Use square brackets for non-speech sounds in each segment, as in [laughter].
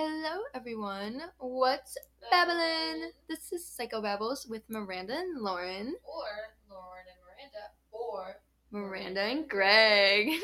Hello, everyone. What's Babylon? This is Psycho Babbles with Miranda and Lauren. Or Lauren and Miranda. Or Miranda and Greg.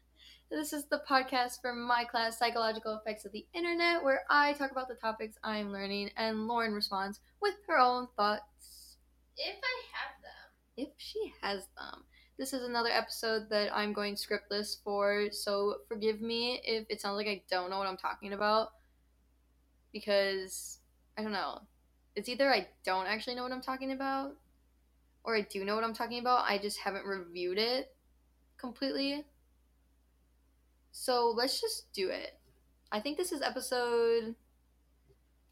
[laughs] this is the podcast for my class, Psychological Effects of the Internet, where I talk about the topics I'm learning and Lauren responds with her own thoughts if I have them. if she has them. This is another episode that I'm going scriptless for, so forgive me if it sounds like I don't know what I'm talking about. Because, I don't know. It's either I don't actually know what I'm talking about, or I do know what I'm talking about, I just haven't reviewed it completely. So let's just do it. I think this is episode.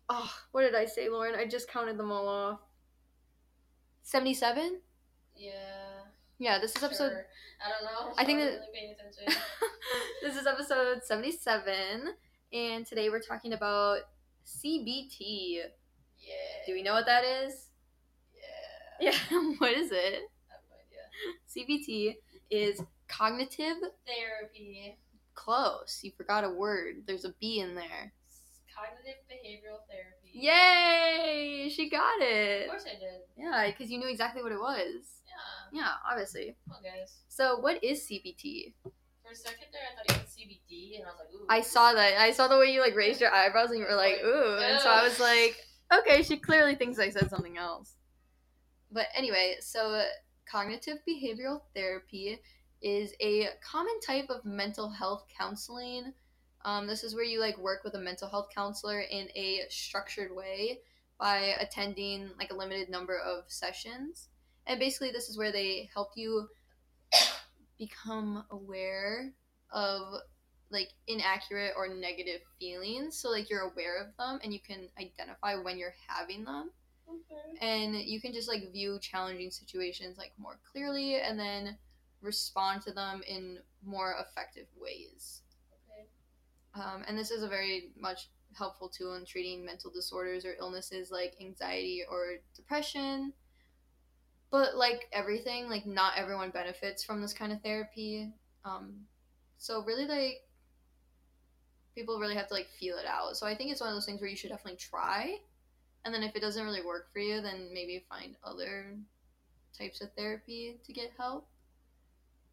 Oh, what did I say, Lauren? I just counted them all off. 77? Yeah. Yeah, this is episode. sure. I don't know. I think that- really paying attention. [laughs] this is episode 77, and today we're talking about CBT. Yeah. Do we know what that is? Yeah. Yeah, [laughs] what is it? I have no idea. CBT is cognitive Therapy. close. You forgot a word. There's a B in there. Cognitive behavioral therapy. Yay! She got it. Of course I did. Yeah, because you knew exactly what it was. Yeah. Yeah, obviously. Come on, guys. So, what is CBT? For a second there, I thought you CBD, and I was like, ooh. I saw that. I saw the way you like raised your eyebrows and you were like, ooh. And so I was like, okay, she clearly thinks I said something else. But anyway, so cognitive behavioral therapy is a common type of mental health counseling. Um, this is where you like work with a mental health counselor in a structured way by attending like a limited number of sessions. And basically, this is where they help you become aware of like inaccurate or negative feelings. So like you're aware of them and you can identify when you're having them Okay. and you can just like view challenging situations like more clearly and then respond to them in more effective ways. Okay. Um, and this is a very much helpful tool in treating mental disorders or illnesses like anxiety or depression. But like everything, like not everyone benefits from this kind of therapy. Um, so really, like people really have to like feel it out. So I think it's one of those things where you should definitely try, and then if it doesn't really work for you, then maybe find other types of therapy to get help.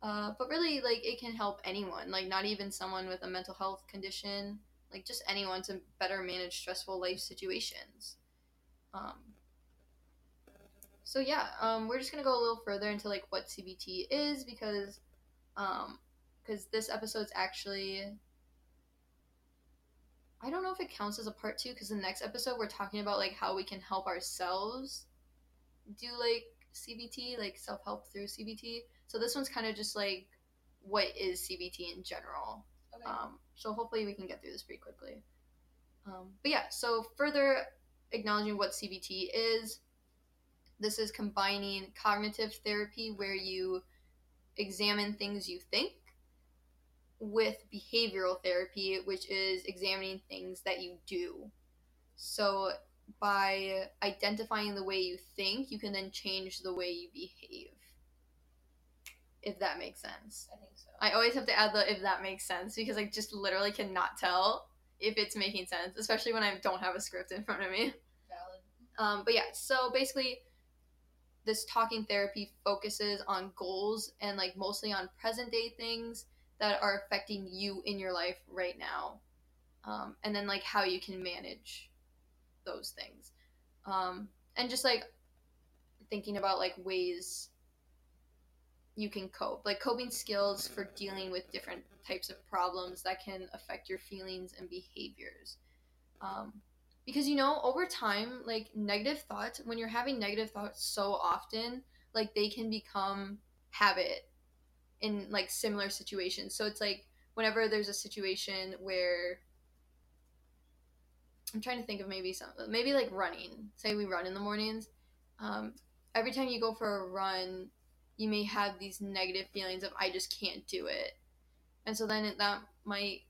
Uh, but really, like it can help anyone, like not even someone with a mental health condition, like just anyone to better manage stressful life situations. Um, so yeah, um, we're just gonna go a little further into like what CBT is because, um, because this episode's actually. I don't know if it counts as a part two because the next episode we're talking about like how we can help ourselves do like CBT, like self help through CBT. So this one's kind of just like what is CBT in general. Okay. Um, so hopefully we can get through this pretty quickly. Um, but yeah, so further acknowledging what CBT is, this is combining cognitive therapy where you examine things you think with behavioral therapy, which is examining things that you do. So by identifying the way you think, you can then change the way you behave. If that makes sense. I think so. I always have to add the if that makes sense because I just literally cannot tell if it's making sense, especially when I don't have a script in front of me. Valid. Um, but yeah, so basically, this talking therapy focuses on goals and like mostly on present day things that are affecting you in your life right now, um, and then like how you can manage those things, um, and just like thinking about like ways you can cope, like coping skills for dealing with different types of problems that can affect your feelings and behaviors. Um, because you know over time like negative thoughts when you're having negative thoughts so often like they can become habit in like similar situations. So it's like whenever there's a situation where i'm trying to think of maybe some maybe like running. Say we run in the mornings. Um, every time you go for a run you may have these negative feelings of i just can't do it. And so then it, that might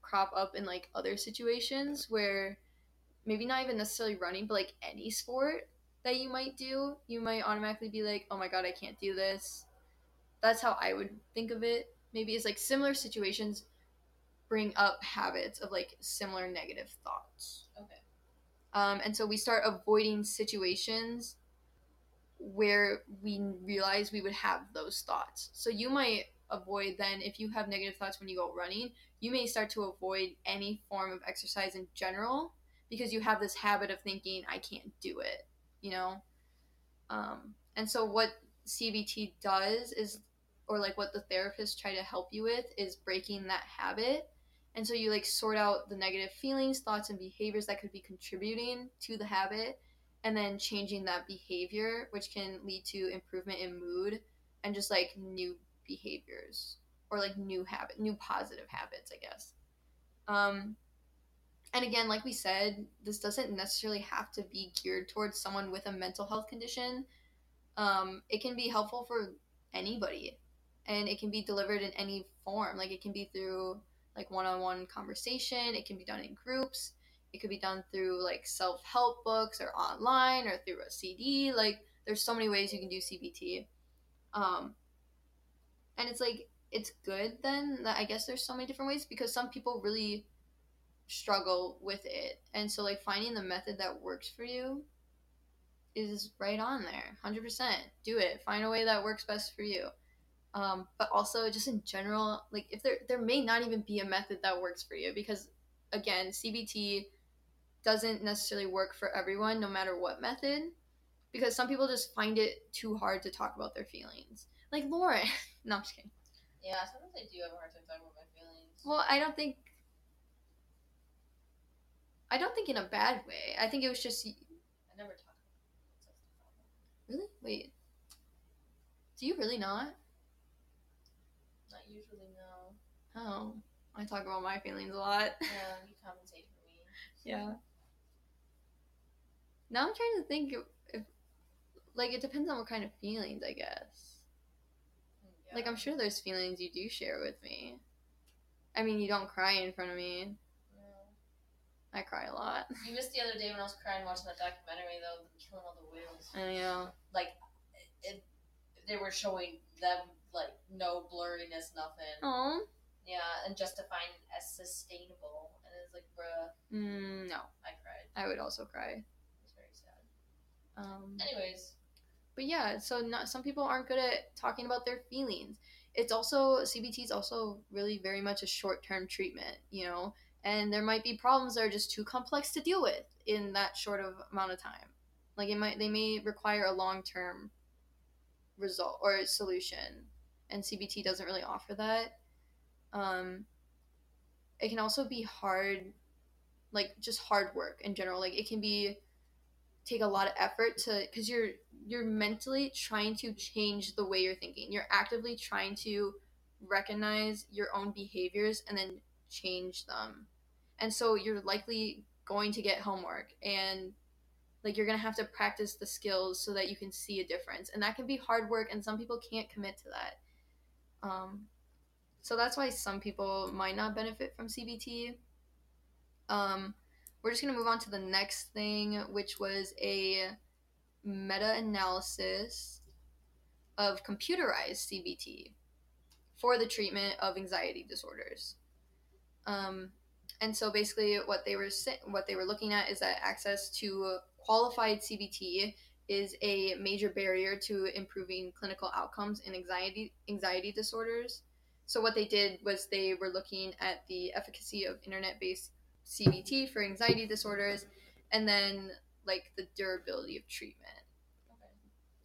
crop up in like other situations where maybe not even necessarily running, but like any sport that you might do, you might automatically be like, oh my god, I can't do this. That's how I would think of it. Maybe it's like similar situations bring up habits of like similar negative thoughts. Okay. Um, and so we start avoiding situations where we realize we would have those thoughts. So you might avoid then if you have negative thoughts when you go running, you may start to avoid any form of exercise in general because you have this habit of thinking I can't do it, you know. Um, and so what CBT does is or like what the therapists try to help you with is breaking that habit. And so you like sort out the negative feelings, thoughts and behaviors that could be contributing to the habit and then changing that behavior which can lead to improvement in mood and just like new behaviors or like new habit new positive habits i guess um and again like we said this doesn't necessarily have to be geared towards someone with a mental health condition. Um it can be helpful for anybody and it can be delivered in any form. Like it can be through like one-on-one conversation it can be done in groups it could be done through like self-help books or online or through a cd like there's so many ways you can do cbt um and it's like it's good then that i guess there's so many different ways because some people really struggle with it. And so like finding the method that works for you is right on there 100% do it. Find a way that works best for you. Um, but also just in general like if there there may not even be a method that works for you because again cbt doesn't necessarily work for everyone no matter what method because some people just find it too hard to talk about their feelings. Like lauren [laughs] no i'm just kidding. Yeah, sometimes I do have a hard time talking about my feelings. well i don't think i don't think in a bad way i think it was just I never talk about really wait do you really not Not usually, no. oh i talk about my feelings a lot Yeah, you compensate for me. Yeah. Now I'm trying to think if, if like it depends on what kind of feelings, I guess. Yeah. Like I'm sure there's feelings you do share with me. I mean, you don't cry in front of me. I cry a lot. You missed the other day when I was crying watching that documentary though, killing all the whales. I know. Like, it, they were showing them like no blurriness, nothing. Oh. Yeah, and justifying it as sustainable, and it's like, bruh, Mm, no, I cried. I would also cry. It's very sad. Um, Anyways, but yeah, so not some people aren't good at talking about their feelings. It's also CBT is also really very much a short term treatment, you know, and there might be problems that are just too complex to deal with in that short of amount of time. Like it might they may require a long term result or solution, and CBT doesn't really offer that. Um, it can also be hard, like just hard work in general. Like it can be take a lot of effort to because you're you're mentally trying to change the way you're thinking you're actively trying to recognize your own behaviors and then change them and so you're likely going to get homework and like you're going to have to practice the skills so that you can see a difference. And that can be hard work and some people can't commit to that. Um, so that's why some people might not benefit from cbt um, we're just going to move on to the next thing, which was a meta analysis of computerized CBT for the treatment of anxiety disorders. Um, and so basically, what they were what they were looking at is that access to qualified CBT is a major barrier to improving clinical outcomes in anxiety anxiety disorders. So what they did was they were looking at the efficacy of internet-based CBT for anxiety disorders, and then like the durability of treatment okay.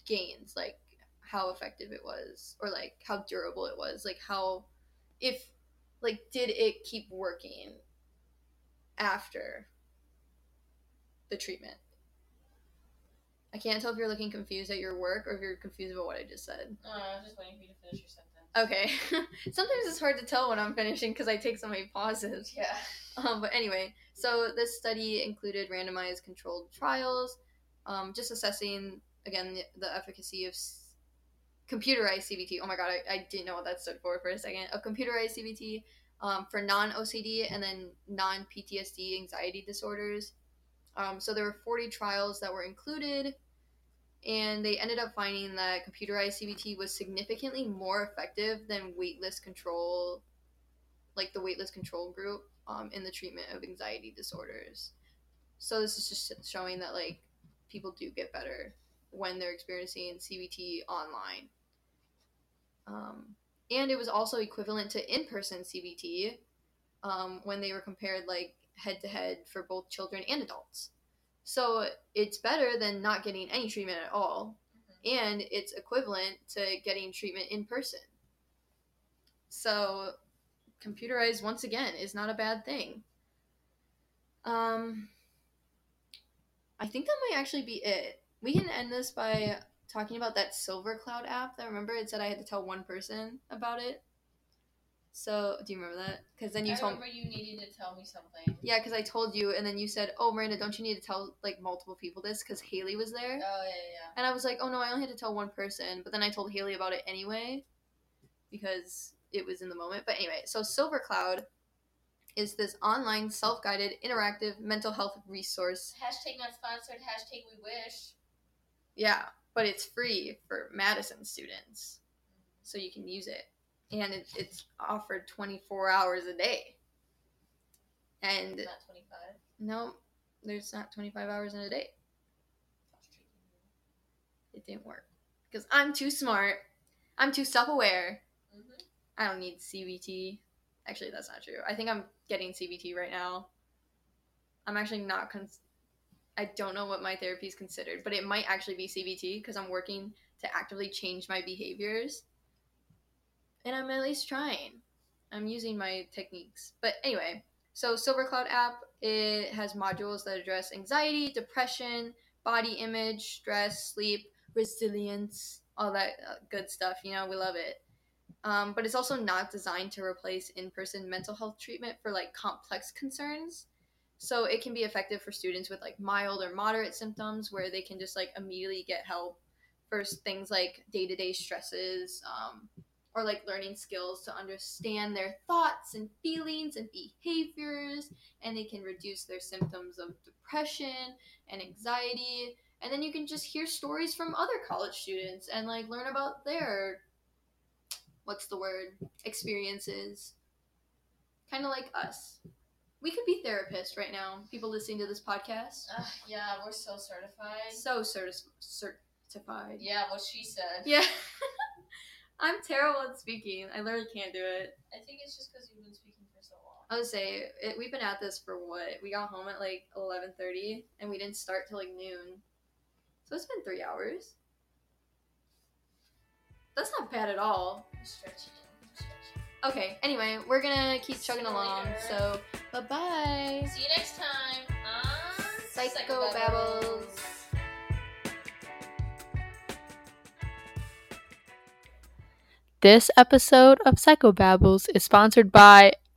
gains, like how effective it was, or like how durable it was, like how if like did it keep working after the treatment. I can't tell if you're looking confused at your work or if you're confused about what I just said. Uh, I was just waiting for you to finish your sentence. Okay. [laughs] Sometimes it's hard to tell when I'm finishing because I take so many pauses. Yeah. Um, but anyway, so this study included randomized controlled trials, um, just assessing again the, the efficacy of s- computerized CBT. Oh my god, I, I didn't know what that stood for for a second. Of computerized CBT um, for non OCD and then non PTSD anxiety disorders. Um, so there were 40 trials that were included, and they ended up finding that computerized CBT was significantly more effective than waitlist control like the waitlist control group um, in the treatment of anxiety disorders. So this is just showing that like people do get better when they're experiencing CBT online. Um, and it was also equivalent to in-person CBT um, when they were compared like head to head for both children and adults. So it's better than not getting any treatment at all, and it's equivalent to getting treatment in person. So computerized once again is not a bad thing. Um, I think that might actually be it. We can end this by talking about that Silver Cloud app. That remember it said I had to tell one person about it. So do you remember that? Because then you I told remember you needing to tell me something. yeah, because I told you, and then you said, "Oh, Miranda, don't you need to tell like multiple people this?" Because Haley was there, Oh yeah, yeah. and I was like, "Oh no, I only had to tell one person." But then I told Haley about it anyway, because it was in the moment. But anyway, so Silver Cloud is this online, self-guided, interactive mental health resource. Hashtag not sponsored. Hashtag we wish. Yeah, but it's free for Madison students, so you can use it, and it, it's offered 24 hours a day. And Not twenty five. no, there's not 25 hours in a day. It didn't work because I'm too smart. I'm too self-aware. Mm-hmm. I don't need CBT. Actually, that's not true. I think I'm getting CBT right now. I'm actually not. Cons- I don't know what my therapy is considered, but it might actually be CBT because I'm working to actively change my behaviors. And I'm at least trying. I'm using my techniques. But anyway, so Silver Cloud app, it has modules that address anxiety, depression, body image, stress, sleep, resilience, all that uh, good stuff. You know, we love it. Um, but it's also not designed to replace in-person mental health treatment for like complex concerns. So it can be effective for students with like mild or moderate symptoms where they can just like immediately get help for things like day-to-day stresses um, or like learning skills to understand their thoughts and feelings and behaviors and it can reduce their symptoms of depression and anxiety. And then you can just hear stories from other college students and like learn about their what's the word experiences. Kind of like us we could be therapists right now people listening to this podcast. Uh, yeah, we're so certified. so certi- certified. Yeah, what she said. yeah. [laughs] I'm terrible at speaking. I literally can't do it. I think it's just because you've been speaking for so long. i would say it, we've been at this for what? We got home at like 11.30 and we didn't start till like noon. So it's been three hours. That's not bad at all. I'm stretching. I'm stretching. okay anyway we're gonna keep chugging See along later. so bye-bye See you next time on Psycho Babbles. This episode of Psychobabbles is sponsored by.